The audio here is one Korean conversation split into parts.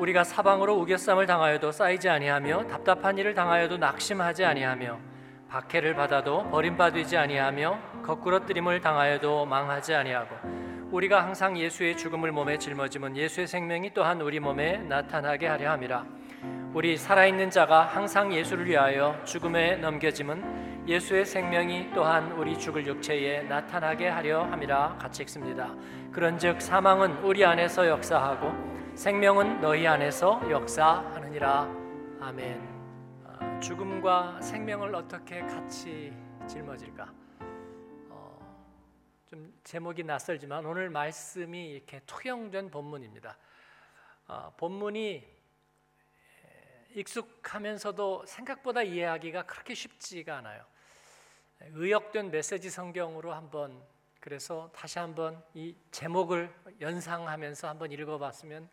우리가 사방으로 우겨쌈을 당하여도 쌓이지 아니하며 답답한 일을 당하여도 낙심하지 아니하며 박해를 받아도 버림받지 아니하며 거꾸러뜨림을 당하여도 망하지 아니하고 우리가 항상 예수의 죽음을 몸에 짊어짐은 예수의 생명이 또한 우리 몸에 나타나게 하려 함이라 우리 살아있는 자가 항상 예수를 위하여 죽음에 넘겨짐은 예수의 생명이 또한 우리 죽을 육체에 나타나게 하려 함이라 같이 읽습니다. 그런즉 사망은 우리 안에서 역사하고 생명은 너희 안에서 역사하느니라. 아멘. 아, 죽음과 생명을 어떻게 같이 짊어질까? 어, 좀 제목이 낯설지만 오늘 말씀이 이렇게 투영된 본문입니다. 어, 본문이 익숙하면서도 생각보다 이해하기가 그렇게 쉽지가 않아요. 의역된 메시지 성경으로 한번 그래서 다시 한번 이 제목을 연상하면서 한번 읽어봤으면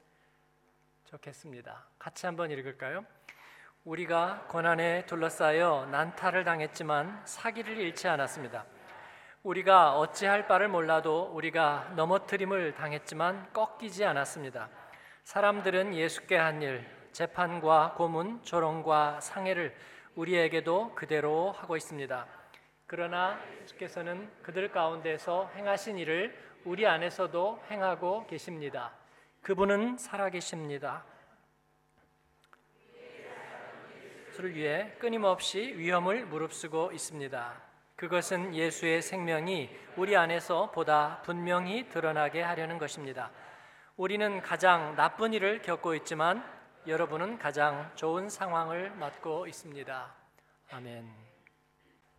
좋겠습니다. 같이 한번 읽을까요? 우리가 고난에 둘러싸여 난타를 당했지만 사기를 잃지 않았습니다. 우리가 어찌할 바를 몰라도 우리가 넘어뜨림을 당했지만 꺾이지 않았습니다. 사람들은 예수께 한 일, 재판과 고문, 조롱과 상해를 우리에게도 그대로 하고 있습니다. 그러나 예수께서는 그들 가운데서 행하신 일을 우리 안에서도 행하고 계십니다. 그분은 살아계십니다. 수를 위해 끊임없이 위험을 무릅쓰고 있습니다. 그것은 예수의 생명이 우리 안에서 보다 분명히 드러나게 하려는 것입니다. 우리는 가장 나쁜 일을 겪고 있지만 여러분은 가장 좋은 상황을 맞고 있습니다. 아멘.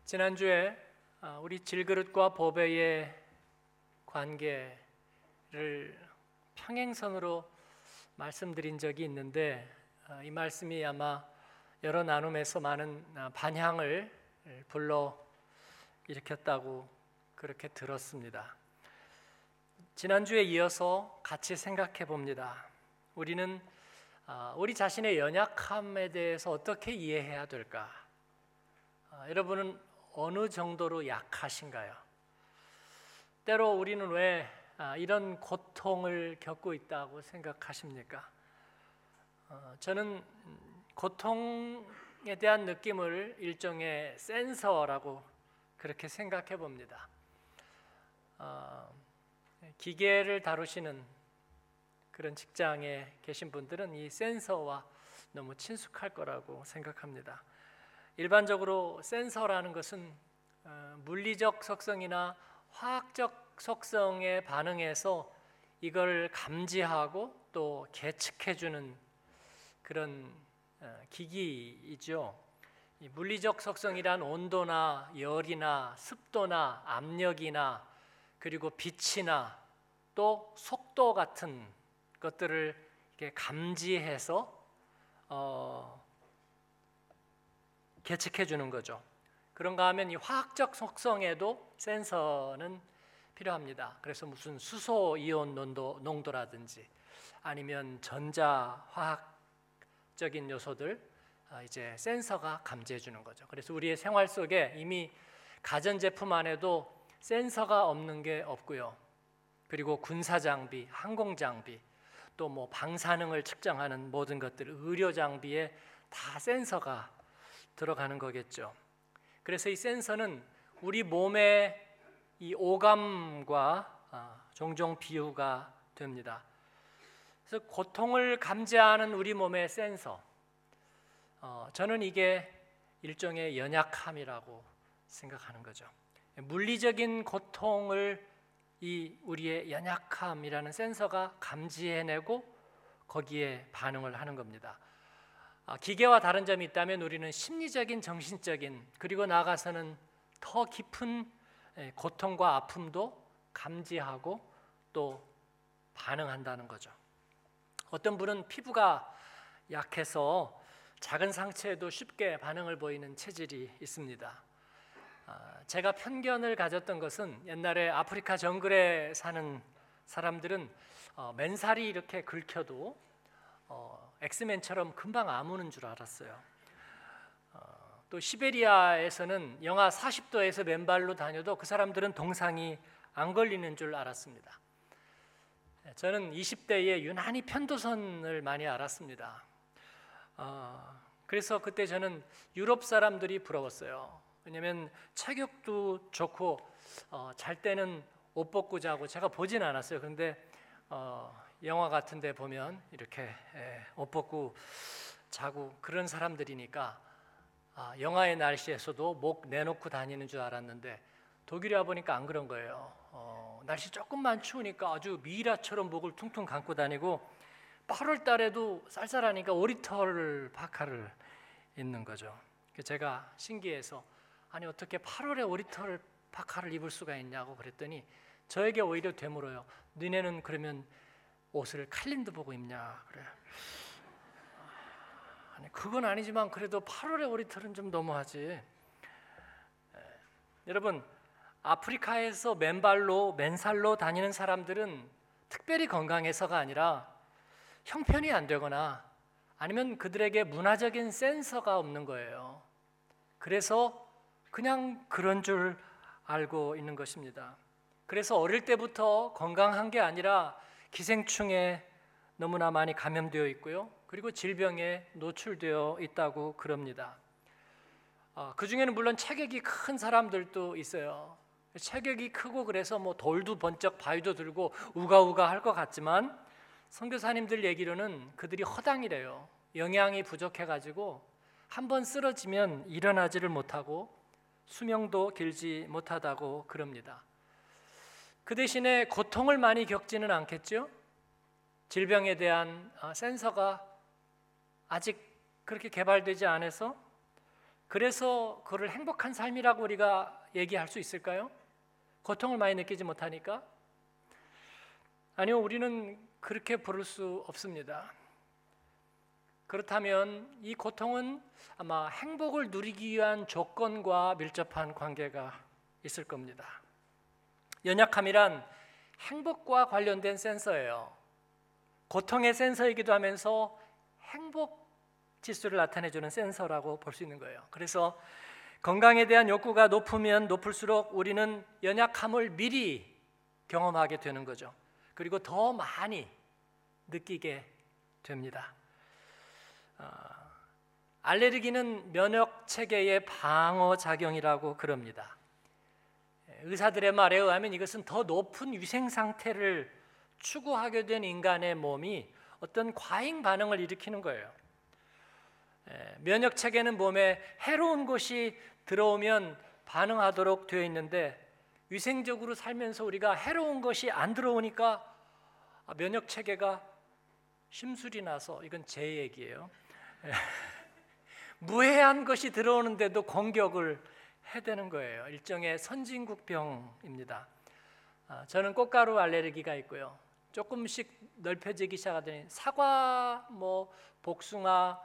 지난주에 아, 우리 질그릇과 보배의 관계를 평행선으로 말씀드린 적이 있는데 어, 이 말씀이 아마 여러 나눔에서 많은 어, 반향을 불러 일으켰다고 그렇게 들었습니다. 지난주에 이어서 같이 생각해 봅니다. 우리는 어, 우리 자신의 연약함에 대해서 어떻게 이해해야 될까? 여러분은 어느 정도로 약하신가요? 때로 우리는 왜 아, 이런 고통을 겪고 있다고 생각하십니까? 어, 저는 고통에 대한 느낌을 일종의 센서라고 그렇게 생각해 봅니다. 어, 기계를 다루시는 그런 직장에 계신 분들은 이 센서와 너무 친숙할 거라고 생각합니다. 일반적으로 센서라는 것은 어, 물리적 속성이나 화학적 속성에 반응해서 이걸 감지하고 또 계측해 주는 그런 어, 기기이죠. 물리적 속성이란 온도나 열이나 습도나 압력이나 그리고 빛이나 또 속도 같은 것들을 이렇게 감지해서 어, 계측해 주는 거죠. 그런가 하면 이 화학적 속성에도 센서는 필요합니다. 그래서 무슨 수소 이온 농도, 농도라든지 아니면 전자 화학적인 요소들 아, 이제 센서가 감지해 주는 거죠. 그래서 우리의 생활 속에 이미 가전 제품 안에도 센서가 없는 게 없고요. 그리고 군사 장비, 항공 장비, 또 뭐 방사능을 측정하는 모든 것들, 의료 장비에 다 센서가 들어가는 거겠죠. 그래서 이 센서는 우리 몸에 이 오감과 아, 종종 비유가 됩니다. 그래서 고통을 감지하는 우리 몸의 센서. 어, 저는 이게 일종의 연약함이라고 생각하는 거죠. 물리적인 고통을 이 우리의 연약함이라는 센서가 감지해내고 거기에 반응을 하는 겁니다. 아, 기계와 다른 점이 있다면 우리는 심리적인, 정신적인 그리고 나가서는 더 깊은 예, 고통과 아픔도 감지하고 또 반응한다는 거죠. 어떤 분은 피부가 약해서 작은 상처에도 쉽게 반응을 보이는 체질이 있습니다. 아, 제가 편견을 가졌던 것은 옛날에 아프리카 정글에 사는 사람들은 어, 맨살이 이렇게 긁혀도 어, 엑스맨처럼 금방 아무는 줄 알았어요. 또 시베리아에서는 영하 40도에서 맨발로 다녀도 그 사람들은 동상이 안 걸리는 줄 알았습니다. 저는 20대에 유난히 편도선을 많이 알았습니다. 어, 그래서 그때 저는 유럽 사람들이 부러웠어요. 왜냐하면 체격도 좋고 어, 잘 때는 옷 벗고 자고 제가 보진 않았어요. 그런데 어, 영화 같은데 보면 이렇게 예, 옷 벗고 자고 그런 사람들이니까 아, 영화의 날씨에서도 목 내놓고 다니는 줄 알았는데 독일에 와 보니까 안 그런 거예요. 어, 날씨 조금만 추우니까 아주 미라처럼 목을 퉁퉁 감고 다니고 8월 달에도 쌀쌀하니까 오리털 파카를 입는 거죠. 제가 신기해서 아니 어떻게 8월에 오리털 파카를 입을 수가 있냐고 그랬더니 저에게 오히려 되물어요. 너네는 그러면 옷을 칼림도 보고 입냐 그래. 아니 그건 아니지만 그래도 8월에 오리털은 좀 너무하지. 에, 여러분 아프리카에서 맨발로 맨살로 다니는 사람들은 특별히 건강해서가 아니라 형편이 안 되거나 아니면 그들에게 문화적인 센서가 없는 거예요. 그래서 그냥 그런 줄 알고 있는 것입니다. 그래서 어릴 때부터 건강한 게 아니라 기생충에 너무나 많이 감염되어 있고요. 그리고 질병에 노출되어 있다고 그럽니다. 어, 그 중에는 물론 체격이 큰 사람들도 있어요. 체격이 크고 그래서 뭐 돌도 번쩍 바위도 들고 우가우가 할 것 같지만 선교사님들 얘기로는 그들이 허당이래요. 영양이 부족해 가지고 한 번 쓰러지면 일어나지를 못하고 수명도 길지 못하다고 그럽니다. 그 대신에 고통을 많이 겪지는 않겠죠? 질병에 대한 어, 센서가 아직 그렇게 개발되지 않아서 그래서 그를 행복한 삶이라고 우리가 얘기할 수 있을까요? 고통을 많이 느끼지 못하니까? 아니요, 우리는 그렇게 부를 수 없습니다. 그렇다면 이 고통은 아마 행복을 누리기 위한 조건과 밀접한 관계가 있을 겁니다. 연약함이란 행복과 관련된 센서예요. 고통의 센서이기도 하면서 행복 지수를 나타내주는 센서라고 볼 수 있는 거예요. 그래서 건강에 대한 욕구가 높으면 높을수록 우리는 연약함을 미리 경험하게 되는 거죠. 그리고 더 많이 느끼게 됩니다. 어, 알레르기는 면역 체계의 방어 작용이라고 그럽니다. 의사들의 말에 의하면 이것은 더 높은 위생 상태를 추구하게 된 인간의 몸이 어떤 과잉 반응을 일으키는 거예요. 면역 체계는 몸에 해로운 것이 들어오면 반응하도록 되어 있는데 위생적으로 살면서 우리가 해로운 것이 안 들어오니까 면역 체계가 심술이 나서 이건 제 얘기예요. 무해한 것이 들어오는데도 공격을 해대는 거예요. 일종의 선진국병입니다. 아, 저는 꽃가루 알레르기가 있고요. 조금씩 넓혀지기 시작하더니 사과, 뭐 복숭아,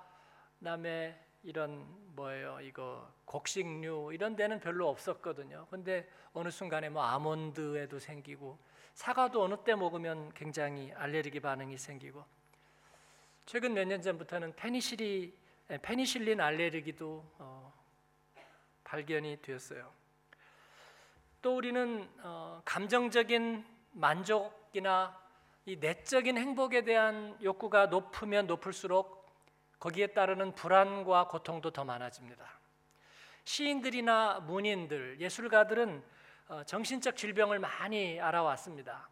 그다음에 이런 뭐예요? 이거 곡식류 이런 데는 별로 없었거든요. 근데 어느 순간에 뭐 아몬드에도 생기고 사과도 어느 때 먹으면 굉장히 알레르기 반응이 생기고 최근 몇 년 전부터는 페니실리 페니실린 알레르기도 어, 발견이 되었어요. 또 우리는 어, 감정적인 만족이나 이 내적인 행복에 대한 욕구가 높으면 높을수록 거기에 따르는 불안과 고통도 더 많아집니다. 시인들이나 문인들, 예술가들은 어, 정신적 질병을 많이 알아왔습니다.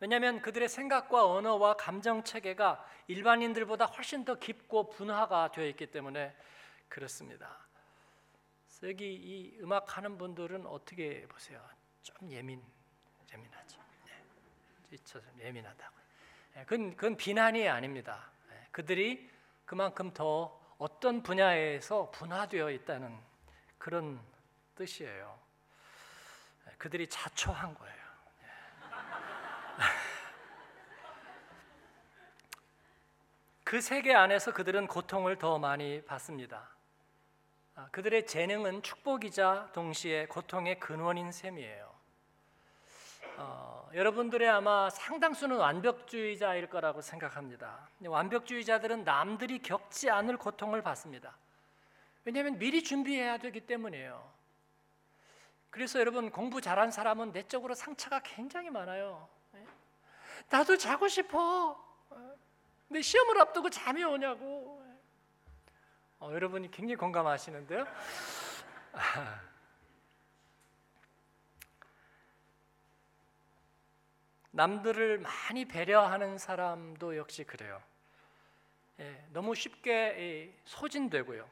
왜냐하면 그들의 생각과 언어와 감정 체계가 일반인들보다 훨씬 더 깊고 분화가 되어 있기 때문에 그렇습니다. 여기 이 음악 하는 분들은 어떻게 보세요? 좀 예민 예민하죠. 네. 좀 예민하다고. 네. 그건, 그건 비난이 아닙니다. 네. 그들이 그만큼 더 어떤 분야에서 분화되어 있다는 그런 뜻이에요. 네. 그들이 자초한 거예요. 그 세계 안에서 그들은 고통을 더 많이 받습니다. 아, 그들의 재능은 축복이자 동시에 고통의 근원인 셈이에요. 어, 여러분들의 아마 상당수는 완벽주의자일 거라고 생각합니다. 완벽주의자들은 남들이 겪지 않을 고통을 받습니다. 왜냐하면 미리 준비해야 되기 때문이에요. 그래서 여러분 공부 잘한 사람은 내적으로 상처가 굉장히 많아요. 나도 자고 싶어. 내 시험을 앞두고 잠이 오냐고. 어, 여러분이 굉장히 공감하시는데요. 남들을 많이 배려하는 사람도 역시 그래요. 예, 너무 쉽게 예, 소진되고요.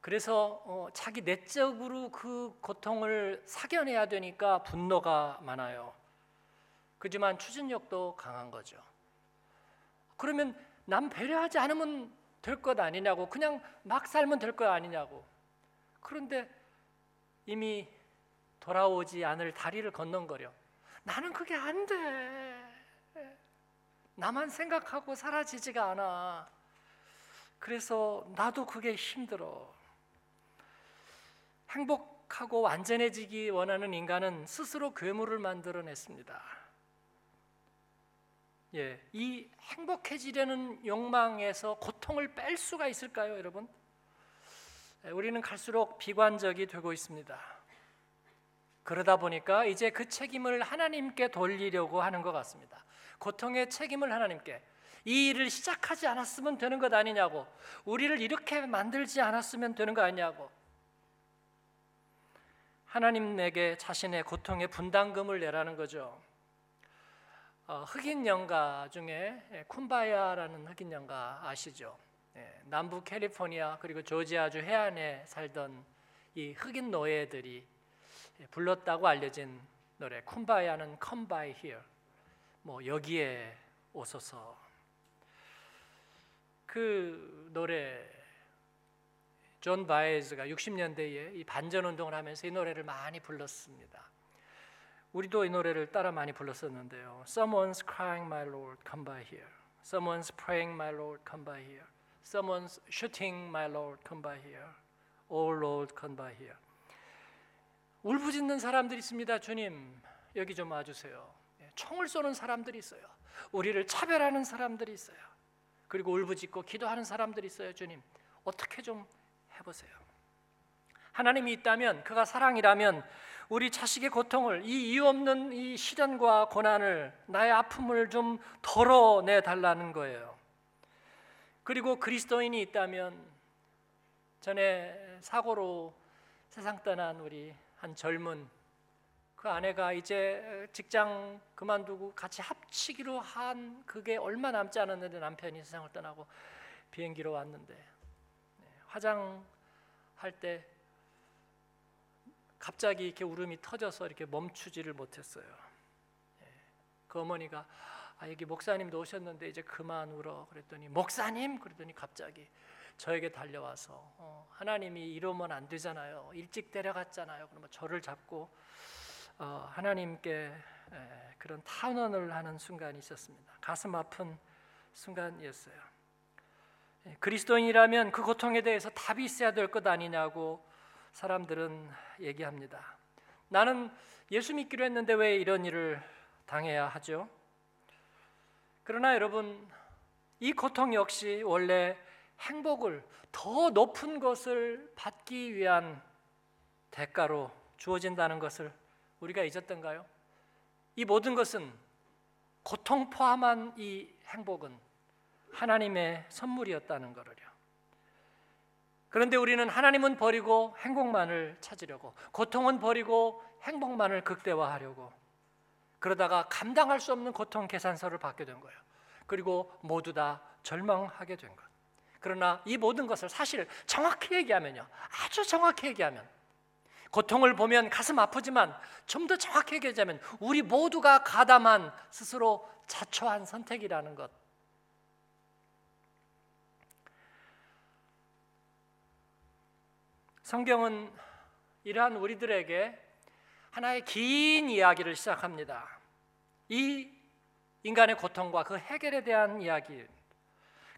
그래서 어, 자기 내적으로 그 고통을 사견해야 되니까 분노가 많아요. 그지만 추진력도 강한 거죠. 그러면 남 배려하지 않으면 될 것 아니냐고 그냥 막 살면 될 것 아니냐고. 그런데 이미 돌아오지 않을 다리를 건넌 거려. 나는 그게 안 돼. 나만 생각하고 사라지지가 않아. 그래서 나도 그게 힘들어. 행복하고 완전해지기 원하는 인간은 스스로 괴물을 만들어냈습니다. 예, 이 행복해지려는 욕망에서 고통을 뺄 수가 있을까요, 여러분? 예, 우리는 갈수록 비관적이 되고 있습니다. 그러다 보니까 이제 그 책임을 하나님께 돌리려고 하는 것 같습니다. 고통의 책임을 하나님께 이 일을 시작하지 않았으면 되는 것 아니냐고 우리를 이렇게 만들지 않았으면 되는 거 아니냐고 하나님 내게 자신의 고통의 분담금을 내라는 거죠. 어, 흑인 영가 중에 예, 쿰바야라는 흑인 영가 아시죠? 예, 남부 캘리포니아 그리고 조지아주 해안에 살던 이 흑인 노예들이 예, 불렀다고 알려진 노래 쿰바야는 Come by here 뭐 여기에 오소서 그 노래 존 바에즈가 60년대에 이 반전 운동을 하면서 이 노래를 많이 불렀습니다. 우리도 이 노래를 따라 많이 불렀었는데요. Someone's crying, my Lord, come by here. Someone's praying, my Lord, come by here. Someone's shooting, my Lord, come by here. Oh Lord, come by here. 울부짖는 사람들이 있습니다. 주님, 여기 좀 와주세요. 예, 총을 쏘는 사람들이 있어요. 우리를 차별하는 사람들이 있어요. 그리고 울부짖고 기도하는 사람들이 있어요. 주님, 어떻게 좀 해보세요. 하나님이 있다면 그가 사랑이라면 우리 자식의 고통을 이 이유 없는 이 시련과 고난을 나의 아픔을 좀 덜어내 달라는 거예요. 그리고 그리스도인이 있다면 전에 사고로 세상 떠난 우리 한 젊은 그 아내가 이제 직장 그만두고 같이 합치기로 한 그게 얼마 남지 않았는데 남편이 세상을 떠나고 비행기로 왔는데 화장할 때 갑자기 이렇게 울음이 터져서 이렇게 멈추지를 못했어요. 예. 그 어머니가 아 여기 목사님도 오셨는데 이제 그만 울어 그랬더니 목사님 그랬더니 갑자기 저에게 달려와서 어, 하나님이 이러면 안 되잖아요. 일찍 데려갔잖아요. 그러면 저를 잡고 어, 하나님께 에, 그런 탄원을 하는 순간이 있었습니다. 가슴 아픈 순간이었어요. 예, 그리스도인이라면 그 고통에 대해서 답이 있어야 될 것 아니냐고 사람들은 얘기합니다. 나는 예수 믿기로 했는데 왜 이런 일을 당해야 하죠? 그러나 여러분, 이 고통 역시 원래 행복을 더 높은 것을 받기 위한 대가로 주어진다는 것을 우리가 잊었던가요? 이 모든 것은 고통 포함한 이 행복은 하나님의 선물이었다는 것을요. 그런데 우리는 하나님은 버리고 행복만을 찾으려고 고통은 버리고 행복만을 극대화하려고 그러다가 감당할 수 없는 고통 계산서를 받게 된 거예요. 그리고 모두 다 절망하게 된 것. 그러나 이 모든 것을 사실 정확히 얘기하면요. 아주 정확히 얘기하면 고통을 보면 가슴 아프지만 좀 더 정확히 얘기하자면 우리 모두가 가담한 스스로 자초한 선택이라는 것. 성경은 이러한 우리들에게 하나의 긴 이야기를 시작합니다. 이 인간의 고통과 그 해결에 대한 이야기.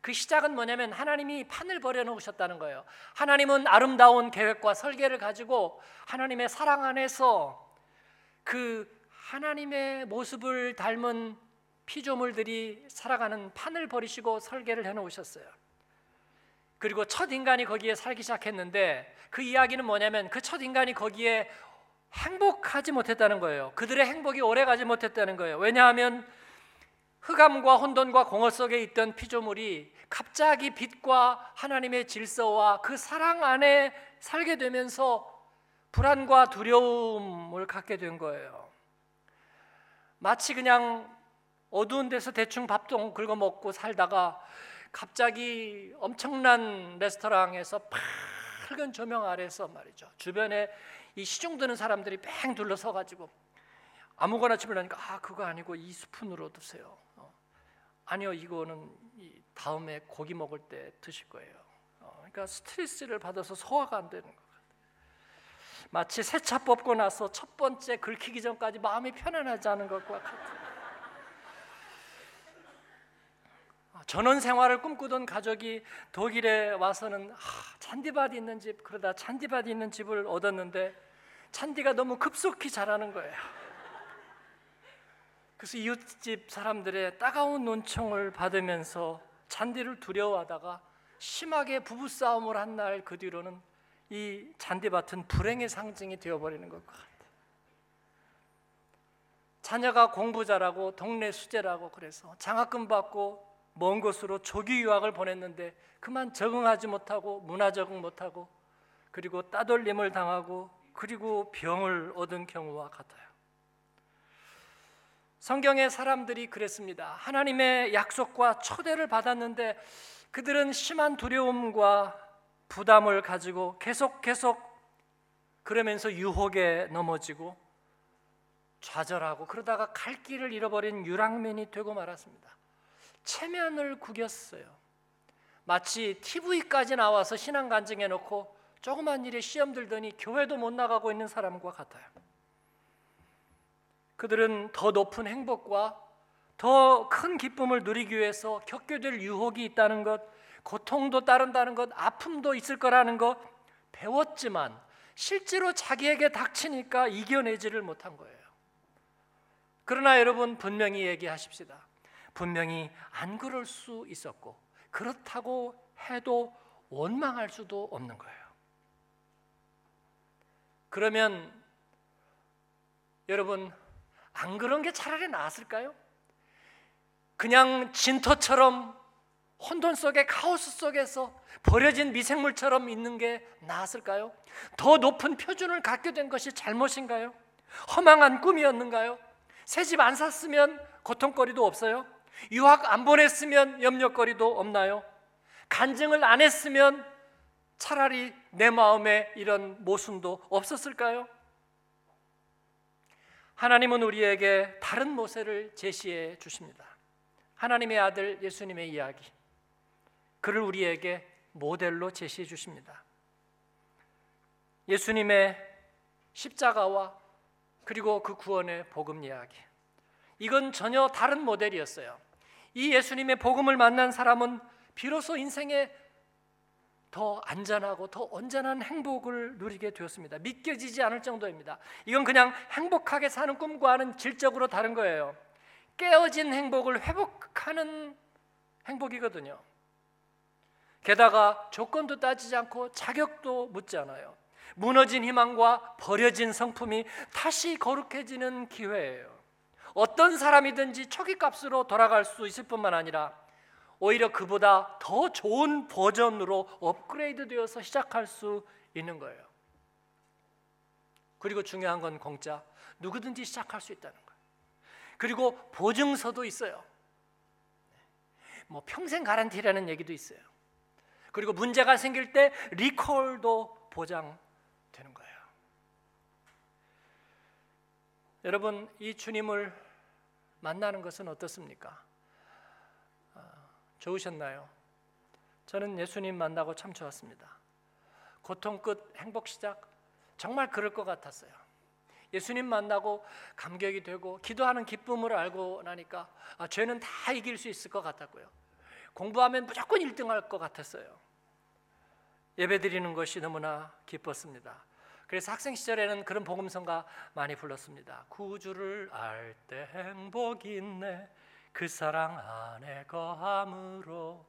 그 시작은 뭐냐면 하나님이 판을 벌여놓으셨다는 거예요. 하나님은 아름다운 계획과 설계를 가지고 하나님의 사랑 안에서 그 하나님의 모습을 닮은 피조물들이 살아가는 판을 버리시고 설계를 해놓으셨어요. 그리고 첫 인간이 거기에 살기 시작했는데 그 이야기는 뭐냐면 그 첫 인간이 거기에 행복하지 못했다는 거예요. 그들의 행복이 오래 가지 못했다는 거예요. 왜냐하면 흑암과 혼돈과 공허 속에 있던 피조물이 갑자기 빛과 하나님의 질서와 그 사랑 안에 살게 되면서 불안과 두려움을 갖게 된 거예요. 마치 그냥 어두운 데서 대충 밥도 긁어 먹고 살다가 갑자기 엄청난 레스토랑에서 밝은 조명 아래서 말이죠. 주변에 이 시중 드는 사람들이 뺑 둘러서 가지고 아무거나 집으려니까 아 그거 아니고 이 스푼으로 드세요. 어. 아니요 이거는 다음에 고기 먹을 때 드실 거예요. 어. 그러니까 스트레스를 받아서 소화가 안 되는 것 같아요. 마치 세차 뽑고 나서 첫 번째 긁히기 전까지 마음이 편안하지 않은 것과 같아요. 전원 생활을 꿈꾸던 가족이 독일에 와서는 아, 잔디밭 있는 집 그러다 잔디밭 있는 집을 얻었는데 잔디가 너무 급속히 자라는 거예요. 그래서 이웃집 사람들의 따가운 논청을 받으면서 잔디를 두려워하다가 심하게 부부싸움을 한 날 그 뒤로는 이 잔디밭은 불행의 상징이 되어버리는 것 같아요. 자녀가 공부 잘하고 동네 수재라고 그래서 장학금 받고 먼 곳으로 조기 유학을 보냈는데 그만 적응하지 못하고 문화 적응 못하고 그리고 따돌림을 당하고 그리고 병을 얻은 경우와 같아요. 성경의 사람들이 그랬습니다. 하나님의 약속과 초대를 받았는데 그들은 심한 두려움과 부담을 가지고 계속 계속 그러면서 유혹에 넘어지고 좌절하고 그러다가 갈 길을 잃어버린 유랑민이 되고 말았습니다. 체면을 구겼어요. 마치 TV까지 나와서 신앙 간증해 놓고 조그만 일에 시험 들더니 교회도 못 나가고 있는 사람과 같아요. 그들은 더 높은 행복과 더 큰 기쁨을 누리기 위해서 겪게 될 유혹이 있다는 것, 고통도 따른다는 것, 아픔도 있을 거라는 것 배웠지만 실제로 자기에게 닥치니까 이겨내지를 못한 거예요. 그러나 여러분 분명히 얘기하십시다. 분명히 안 그럴 수 있었고 그렇다고 해도 원망할 수도 없는 거예요. 그러면 여러분 안 그런 게 차라리 나았을까요? 그냥 진토처럼 혼돈 속에 카오스 속에서 버려진 미생물처럼 있는 게 나았을까요? 더 높은 표준을 갖게 된 것이 잘못인가요? 허망한 꿈이었는가요? 새 집 안 샀으면 고통거리도 없어요? 유학 안 보냈으면 염려거리도 없나요? 간증을 안 했으면 차라리 내 마음에 이런 모순도 없었을까요? 하나님은 우리에게 다른 모세를 제시해 주십니다. 하나님의 아들 예수님의 이야기. 그를 우리에게 모델로 제시해 주십니다. 예수님의 십자가와 그리고 그 구원의 복음 이야기. 이건 전혀 다른 모델이었어요. 이 예수님의 복음을 만난 사람은 비로소 인생에 더 안전하고 더 온전한 행복을 누리게 되었습니다. 믿겨지지 않을 정도입니다. 이건 그냥 행복하게 사는 꿈과는 질적으로 다른 거예요. 깨어진 행복을 회복하는 행복이거든요. 게다가 조건도 따지지 않고 자격도 묻지 않아요. 무너진 희망과 버려진 성품이 다시 거룩해지는 기회예요. 어떤 사람이든지 초기 값으로 돌아갈 수 있을 뿐만 아니라 오히려 그보다 더 좋은 버전으로 업그레이드 되어서 시작할 수 있는 거예요. 그리고 중요한 건 공짜. 누구든지 시작할 수 있다는 거예요. 그리고 보증서도 있어요. 뭐 평생 가란티라는 얘기도 있어요. 그리고 문제가 생길 때 리콜도 보장되는 거예요. 여러분 이 주님을 만나는 것은 어떻습니까? 어, 좋으셨나요? 저는 예수님 만나고 참 좋았습니다. 고통 끝 행복 시작 정말 그럴 것 같았어요. 예수님 만나고 감격이 되고 기도하는 기쁨을 알고 나니까 아, 죄는 다 이길 수 있을 것 같았고요. 공부하면 무조건 1등할 것 같았어요. 예배 드리는 것이 너무나 기뻤습니다. 그래서 학생 시절에는 그런 복음성가 많이 불렀습니다. 구주를 알 때 행복이 있네. 그 사랑 안에 거함으로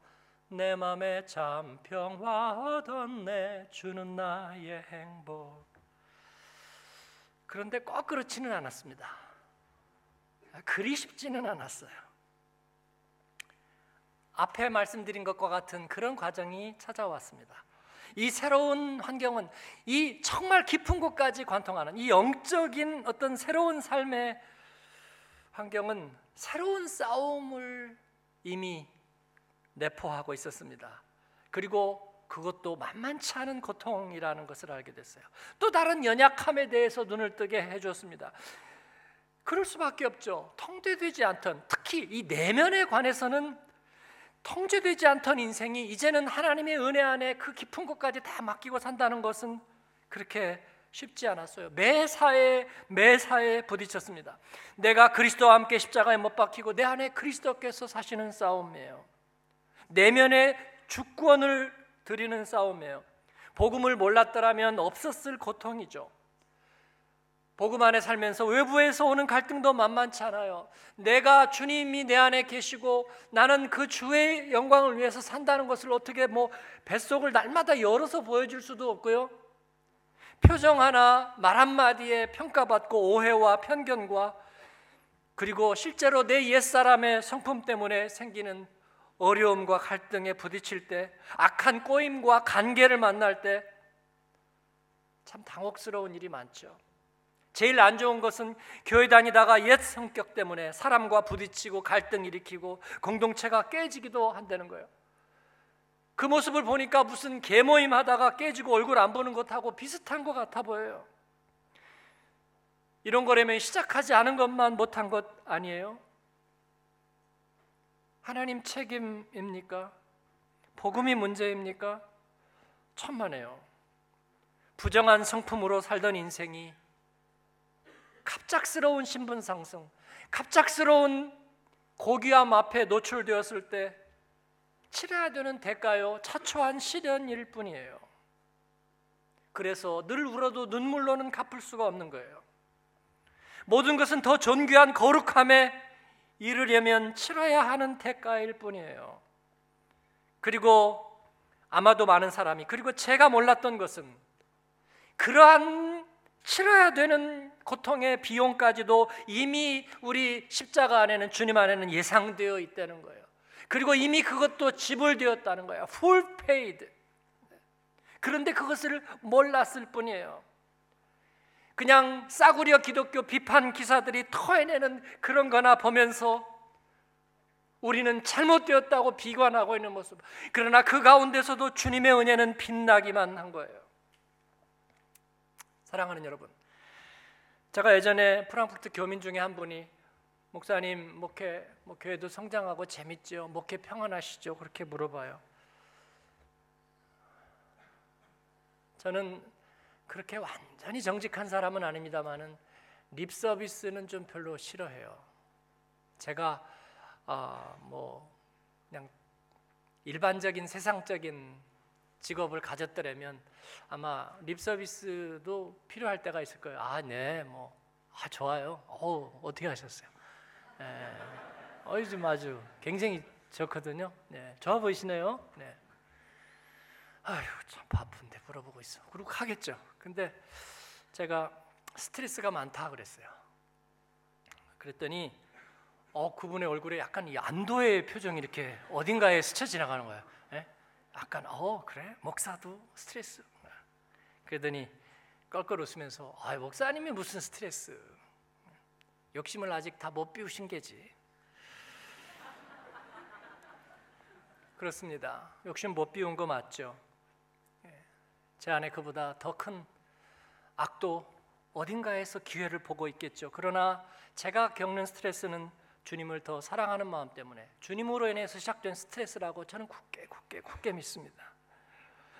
내 맘에 참 평화 얻었네. 주는 나의 행복. 그런데 꼭 그렇지는 않았습니다. 그리 쉽지는 않았어요. 앞에 말씀드린 것과 같은 그런 과정이 찾아왔습니다. 이 새로운 환경은 이 정말 깊은 곳까지 관통하는 이 영적인 어떤 새로운 삶의 환경은 새로운 싸움을 이미 내포하고 있었습니다. 그리고 그것도 만만치 않은 고통이라는 것을 알게 됐어요. 또 다른 연약함에 대해서 눈을 뜨게 해주었습니다. 그럴 수밖에 없죠. 통제되지 않던 특히 이 내면에 관해서는 통제되지 않던 인생이 이제는 하나님의 은혜 안에 그 깊은 곳까지 다 맡기고 산다는 것은 그렇게 쉽지 않았어요. 매사에 매사에 부딪혔습니다. 내가 그리스도와 함께 십자가에 못 박히고 내 안에 그리스도께서 사시는 싸움이에요. 내면의 주권을 드리는 싸움이에요. 복음을 몰랐더라면 없었을 고통이죠. 복음 안에 살면서 외부에서 오는 갈등도 만만치 않아요. 내가 주님이 내 안에 계시고 나는 그 주의 영광을 위해서 산다는 것을 어떻게 뭐 뱃속을 날마다 열어서 보여줄 수도 없고요. 표정 하나, 말 한마디에 평가받고 오해와 편견과 그리고 실제로 내 옛사람의 성품 때문에 생기는 어려움과 갈등에 부딪힐 때, 악한 꼬임과 관계를 만날 때 참 당혹스러운 일이 많죠. 제일 안 좋은 것은 교회 다니다가 옛 성격 때문에 사람과 부딪히고 갈등 일으키고 공동체가 깨지기도 한다는 거예요. 그 모습을 보니까 무슨 개모임 하다가 깨지고 얼굴 안 보는 것하고 비슷한 것 같아 보여요. 이런 거라면 시작하지 않은 것만 못한 것 아니에요? 하나님 책임입니까? 복음이 문제입니까? 천만에요. 부정한 성품으로 살던 인생이 갑작스러운 신분 상승, 갑작스러운 고귀함 앞에 노출되었을 때 치러야 되는 대가요 차초한 시련일 뿐이에요. 그래서 늘 울어도 눈물로는 갚을 수가 없는 거예요. 모든 것은 더 존귀한 거룩함에 이르려면 치러야 하는 대가일 뿐이에요. 그리고 아마도 많은 사람이 그리고 제가 몰랐던 것은 그러한 치러야 되는 고통의 비용까지도 이미 우리 십자가 안에는 주님 안에는 예상되어 있다는 거예요. 그리고 이미 그것도 지불되었다는 거예요. full paid. 그런데 그것을 몰랐을 뿐이에요. 그냥 싸구려 기독교 비판 기사들이 토해내는 그런 거나 보면서 우리는 잘못되었다고 비관하고 있는 모습. 그러나 그 가운데서도 주님의 은혜는 빛나기만 한 거예요. 사랑하는 여러분. 제가 예전에 프랑크푸르트 교민 중에 한 분이 목사님 목회 뭐 교회도 성장하고 재밌죠. 목회 평안하시죠? 그렇게 물어봐요. 저는 그렇게 완전히 정직한 사람은 아닙니다만은 립 서비스는 좀 별로 싫어해요. 제가 아, 뭐 그냥 일반적인 세상적인 직업을 가졌더라면 아마 립 서비스도 필요할 때가 있을 거예요. 아, 네, 뭐, 아, 좋아요. 어, 어떻게 하셨어요? 네. 어, 요즘 아주 굉장히 좋거든요. 네, 좋아 보이시네요. 네. 아휴, 참 바쁜데 물어보고 있어. 그리고 하겠죠. 근데 제가 스트레스가 많다 그랬어요. 그랬더니 어 그분의 얼굴에 약간 이 안도의 표정이 이렇게 어딘가에 스쳐 지나가는 거예요. 예? 약간 어 그래 목사도 스트레스. 그러더니 껄껄 웃으면서 아 목사님이 무슨 스트레스? 욕심을 아직 다 못 비우신 게지. 그렇습니다. 욕심 못 비운 거 맞죠? 예. 제 안에 그보다 더 큰 악도 어딘가에서 기회를 보고 있겠죠. 그러나 제가 겪는 스트레스는 주님을 더 사랑하는 마음 때문에 주님으로 인해서 시작된 스트레스라고 저는 굳게 굳게 굳게 믿습니다.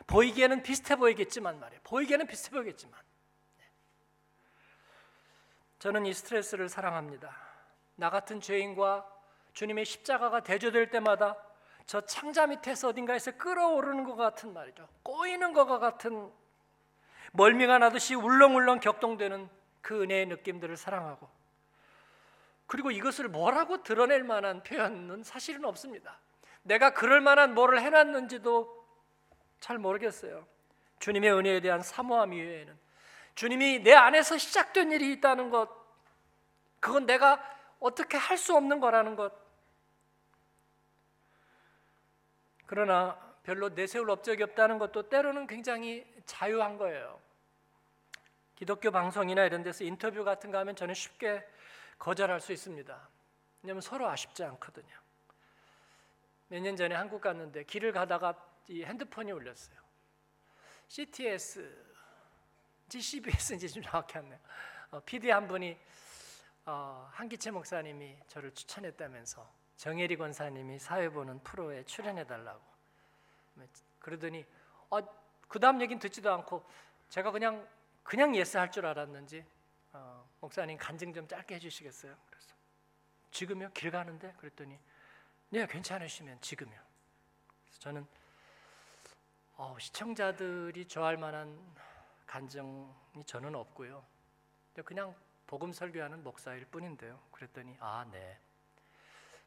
보이기에는 비슷해 보이겠지만 말이에요. 보이기에는 비슷해 보이겠지만 네. 저는 이 스트레스를 사랑합니다. 나 같은 죄인과 주님의 십자가가 대조될 때마다 저 창자 밑에서 어딘가에서 끌어오르는 것 같은 말이죠. 꼬이는 것 같은 멀미가 나듯이 울렁울렁 격동되는 그 은혜의 느낌들을 사랑하고 그리고 이것을 뭐라고 드러낼 만한 표현은 사실은 없습니다. 내가 그럴 만한 뭐를 해놨는지도 잘 모르겠어요. 주님의 은혜에 대한 사모함 이외에는 주님이 내 안에서 시작된 일이 있다는 것, 그건 내가 어떻게 할 수 없는 거라는 것. 그러나 별로 내세울 업적이 없다는 것도 때로는 굉장히 자유한 거예요. 기독교 방송이나 이런 데서 인터뷰 같은 거 하면 저는 쉽게 거절할 수 있습니다. 왜냐하면 서로 아쉽지 않거든요. 몇 년 전에 한국 갔는데 길을 가다가 이 핸드폰이 울렸어요. CTS, GCBS인지 좀 정확히 안 나요. 어, PD 한 분이 어, 한기채 목사님이 저를 추천했다면서 정혜리 권사님이 사회 보는 프로에 출연해 달라고 그러더니 어, 그 다음 얘기는 듣지도 않고 제가 그냥 그냥 yes 할 줄 알았는지 어, 목사님 간증 좀 짧게 해주시겠어요? 그래서 지금요 길 가는데 그랬더니 네 괜찮으시면 지금요. 저는 어, 시청자들이 좋아할 만한 간증이 저는 없고요. 그냥 복음 설교하는 목사일 뿐인데요. 그랬더니 아 네.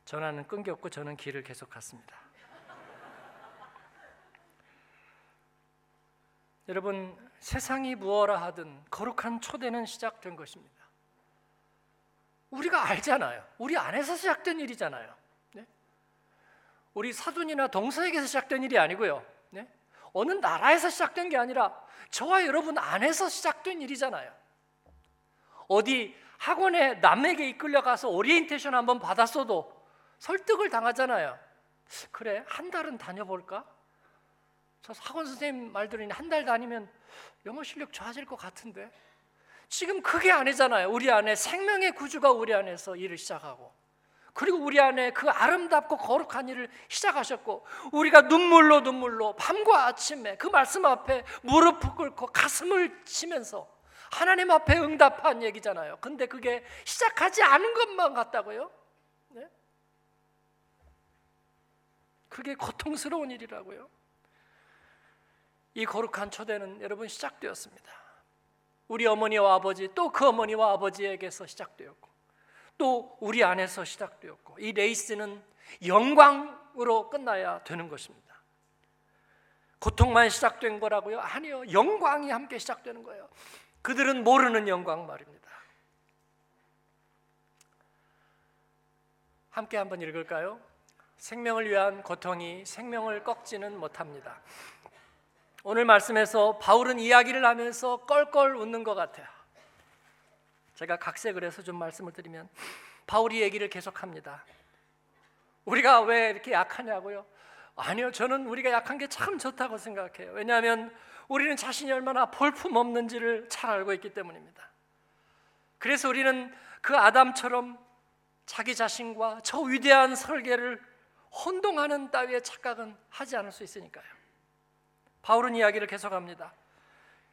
전화는 끊겼고 저는 길을 계속 갔습니다. 여러분 세상이 무엇라 하든 거룩한 초대는 시작된 것입니다. 우리가 알잖아요. 우리 안에서 시작된 일이잖아요. 네? 우리 사돈이나 동서에게서 시작된 일이 아니고요. 네? 어느 나라에서 시작된 게 아니라 저와 여러분 안에서 시작된 일이잖아요. 어디 학원에 남에게 이끌려 가서 오리엔테이션 한번 받았어도 설득을 당하잖아요. 그래 한 달은 다녀볼까? 저 학원 선생님 말 들으니 한 달 다니면 영어 실력 좋아질 것 같은데 지금 그게 아니잖아요. 우리 안에 생명의 구주가 우리 안에서 일을 시작하고 그리고 우리 안에 그 아름답고 거룩한 일을 시작하셨고 우리가 눈물로 눈물로 밤과 아침에 그 말씀 앞에 무릎을 꿇고 가슴을 치면서 하나님 앞에 응답한 얘기잖아요. 근데 그게 시작하지 않은 것만 같다고요? 네? 그게 고통스러운 일이라고요. 이 거룩한 초대는 여러분 시작되었습니다. 우리 어머니와 아버지 또 그 어머니와 아버지에게서 시작되었고 또 우리 안에서 시작되었고 이 레이스는 영광으로 끝나야 되는 것입니다. 고통만 시작된 거라고요? 아니요. 영광이 함께 시작되는 거예요. 그들은 모르는 영광 말입니다. 함께 한번 읽을까요? 생명을 위한 고통이 생명을 꺾지는 못합니다. 오늘 말씀에서 바울은 이야기를 하면서 껄껄 웃는 것 같아요. 제가 각색을 해서 좀 말씀을 드리면 바울이 얘기를 계속합니다. 우리가 왜 이렇게 약하냐고요? 아니요, 저는 우리가 약한 게 참 좋다고 생각해요. 왜냐하면 우리는 자신이 얼마나 볼품 없는지를 잘 알고 있기 때문입니다. 그래서 우리는 그 아담처럼 자기 자신과 저 위대한 설계를 혼동하는 따위의 착각은 하지 않을 수 있으니까요. 바울은 이야기를 계속합니다.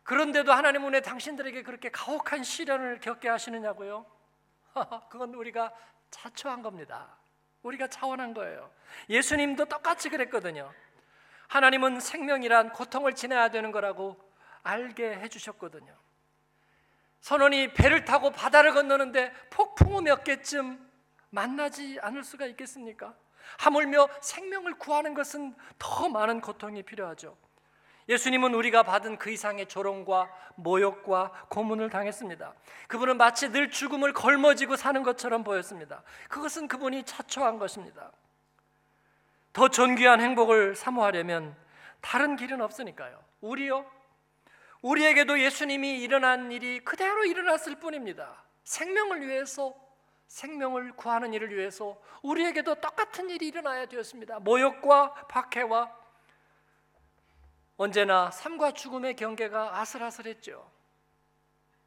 그런데도 하나님 은혜 당신들에게 그렇게 가혹한 시련을 겪게 하시느냐고요? 그건 우리가 자초한 겁니다. 우리가 차원한 거예요. 예수님도 똑같이 그랬거든요. 하나님은 생명이란 고통을 지내야 되는 거라고 알게 해주셨거든요. 선원이 배를 타고 바다를 건너는데 폭풍우 몇 개쯤 만나지 않을 수가 있겠습니까? 하물며 생명을 구하는 것은 더 많은 고통이 필요하죠. 예수님은 우리가 받은 그 이상의 조롱과 모욕과 고문을 당했습니다. 그분은 마치 늘 죽음을 걸머지고 사는 것처럼 보였습니다. 그것은 그분이 자초한 것입니다. 더 존귀한 행복을 사모하려면 다른 길은 없으니까요. 우리요? 우리에게도 예수님이 일어난 일이 그대로 일어났을 뿐입니다. 생명을 위해서 생명을 구하는 일을 위해서 우리에게도 똑같은 일이 일어나야 되었습니다. 모욕과 박해와 언제나 삶과 죽음의 경계가 아슬아슬했죠.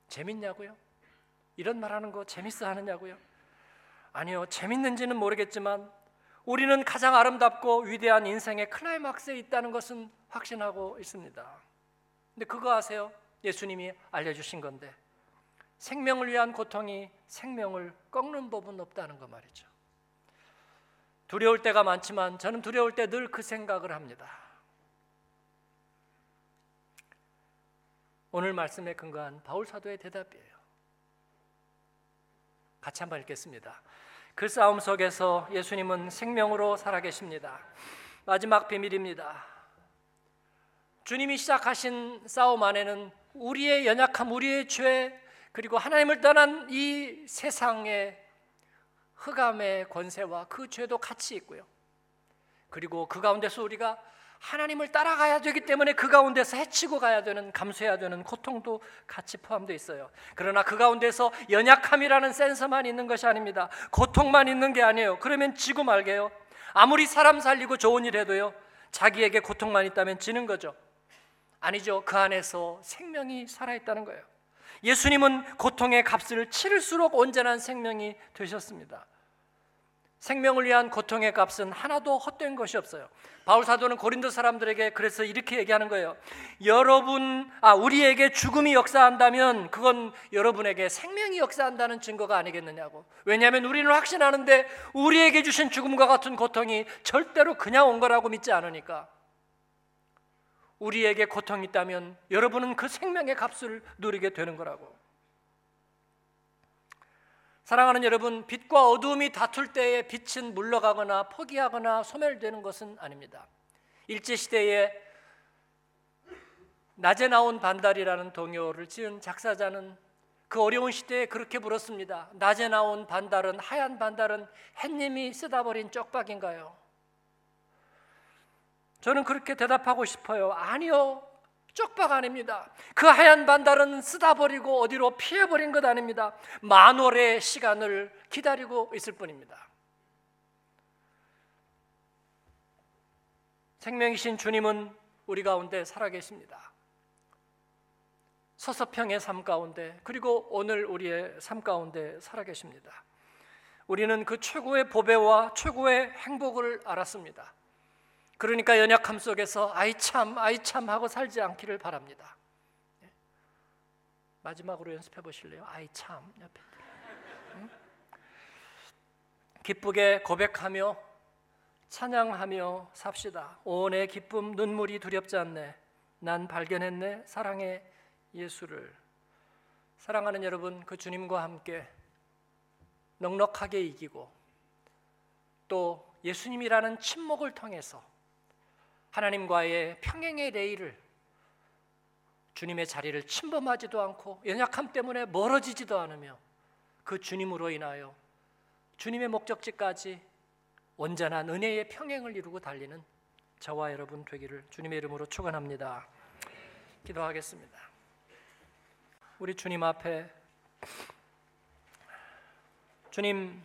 재밌냐고요? 이런 말하는 거 재밌어 하느냐고요? 아니요, 재밌는지는 모르겠지만 우리는 가장 아름답고 위대한 인생의 클라이막스에 있다는 것은 확신하고 있습니다. 근데 그거 아세요? 예수님이 알려주신 건데 생명을 위한 고통이 생명을 꺾는 법은 없다는 거 말이죠. 두려울 때가 많지만 저는 두려울 때 늘 그 생각을 합니다. 오늘 말씀에 근거한 바울 사도의 대답이에요. 같이 한번 읽겠습니다. 그 싸움 속에서 예수님은 생명으로 살아계십니다. 마지막 비밀입니다. 주님이 시작하신 싸움 안에는 우리의 연약함, 우리의 죄, 그리고 하나님을 떠난 이 세상의 흑암의 권세와 그 죄도 같이 있고요. 그리고 그 가운데서 우리가 하나님을 따라가야 되기 때문에 그 가운데서 해치고 가야 되는 감수해야 되는 고통도 같이 포함되어 있어요. 그러나 그 가운데서 연약함이라는 센서만 있는 것이 아닙니다. 고통만 있는 게 아니에요. 그러면 지고 말게요. 아무리 사람 살리고 좋은 일 해도요. 자기에게 고통만 있다면 지는 거죠. 아니죠. 그 안에서 생명이 살아 있다는 거예요. 예수님은 고통의 값을 치를수록 온전한 생명이 되셨습니다. 생명을 위한 고통의 값은 하나도 헛된 것이 없어요. 바울 사도는 고린도 사람들에게 그래서 이렇게 얘기하는 거예요. 여러분, 아, 우리에게 죽음이 역사한다면 그건 여러분에게 생명이 역사한다는 증거가 아니겠느냐고. 왜냐하면 우리는 확신하는데 우리에게 주신 죽음과 같은 고통이 절대로 그냥 온 거라고 믿지 않으니까. 우리에게 고통이 있다면 여러분은 그 생명의 값을 누리게 되는 거라고. 사랑하는 여러분, 빛과 어두움이 다툴 때에 빛은 물러가거나 포기하거나 소멸되는 것은 아닙니다. 일제 시대에 낮에 나온 반달이라는 동요를 지은 작사자는 그 어려운 시대에 그렇게 불었습니다. 낮에 나온 반달은 하얀 반달은 햇님이 쓰다 버린 쪽박인가요? 저는 그렇게 대답하고 싶어요. 아니요. 쪽박 아닙니다. 그 하얀 반달은 쓰다 버리고 어디로 피해 버린 것 아닙니다. 만월의 시간을 기다리고 있을 뿐입니다. 생명이신 주님은 우리 가운데 살아 계십니다. 서서평의 삶 가운데 그리고 오늘 우리의 삶 가운데 살아 계십니다. 우리는 그 최고의 보배와 최고의 행복을 알았습니다. 그러니까 연약함 속에서 아이 참 아이 참 하고 살지 않기를 바랍니다. 예? 마지막으로 연습해 보실래요? 아이 참 옆에 응? 기쁘게 고백하며 찬양하며 삽시다. 오 내 기쁨 눈물이 두렵지 않네. 난 발견했네 사랑의 예수를 사랑하는 여러분 그 주님과 함께 넉넉하게 이기고 또 예수님이라는 침묵을 통해서 하나님과의 평행의 레일을 주님의 자리를 침범하지도 않고 연약함 때문에 멀어지지도 않으며 그 주님으로 인하여 주님의 목적지까지 온전한 은혜의 평행을 이루고 달리는 저와 여러분 되기를 주님의 이름으로 축원합니다. 기도하겠습니다. 우리 주님 앞에 주님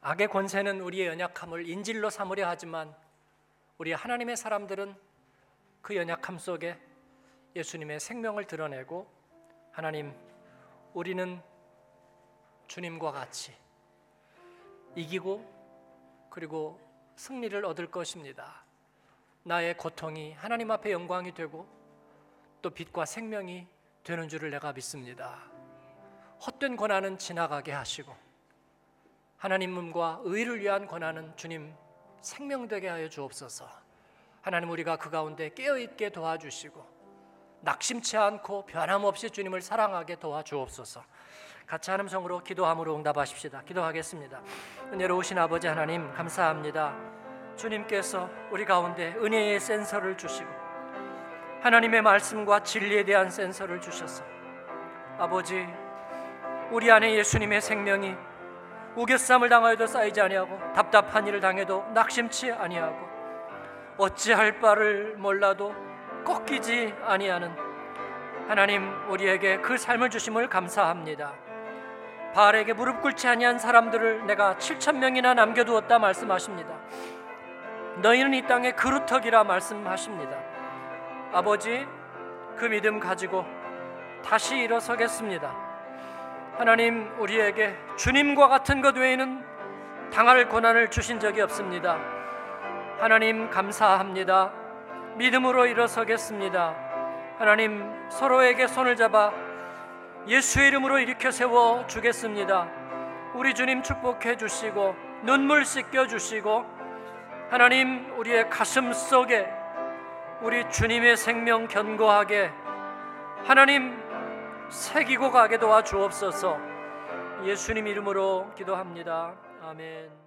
악의 권세는 우리의 연약함을 인질로 삼으려 하지만 우리 하나님의 사람들은 그 연약함 속에 예수님의 생명을 드러내고 하나님 우리는 주님과 같이 이기고 그리고 승리를 얻을 것입니다. 나의 고통이 하나님 앞에 영광이 되고 또 빛과 생명이 되는 줄을 내가 믿습니다. 헛된 권한은 지나가게 하시고 하나님과 의를 위한 권한은 주님 생명되게 하여 주옵소서. 하나님 우리가 그 가운데 깨어 있게 도와주시고 낙심치 않고 변함없이 주님을 사랑하게 도와주옵소서. 같이 하는 성으로 기도함으로 응답하십시다. 기도하겠습니다. 은혜로우신 아버지 하나님 감사합니다. 주님께서 우리 가운데 은혜의 센서를 주시고 하나님의 말씀과 진리에 대한 센서를 주셔서 아버지 우리 안에 예수님의 생명이 우겨쌈을 당하여도 쌓이지 아니하고 답답한 일을 당해도 낙심치 아니하고 어찌할 바를 몰라도 꺾이지 아니하는 하나님 우리에게 그 삶을 주심을 감사합니다. 바알에게 무릎 꿇지 아니한 사람들을 내가 7천 명이나 남겨두었다 말씀하십니다. 너희는 이 땅의 그루터기라 말씀하십니다. 아버지 그 믿음 가지고 다시 일어서겠습니다. 하나님 우리에게 주님과 같은 것 외에는 당할 고난을 주신 적이 없습니다. 하나님 감사합니다. 믿음으로 일어서겠습니다. 하나님 서로에게 손을 잡아 예수의 이름으로 일으켜 세워 주겠습니다. 우리 주님 축복해 주시고 눈물 씻겨 주시고 하나님 우리의 가슴 속에 우리 주님의 생명 견고하게 하나님 새기고 가게 도와 주옵소서. 예수님 이름으로 기도합니다. 아멘.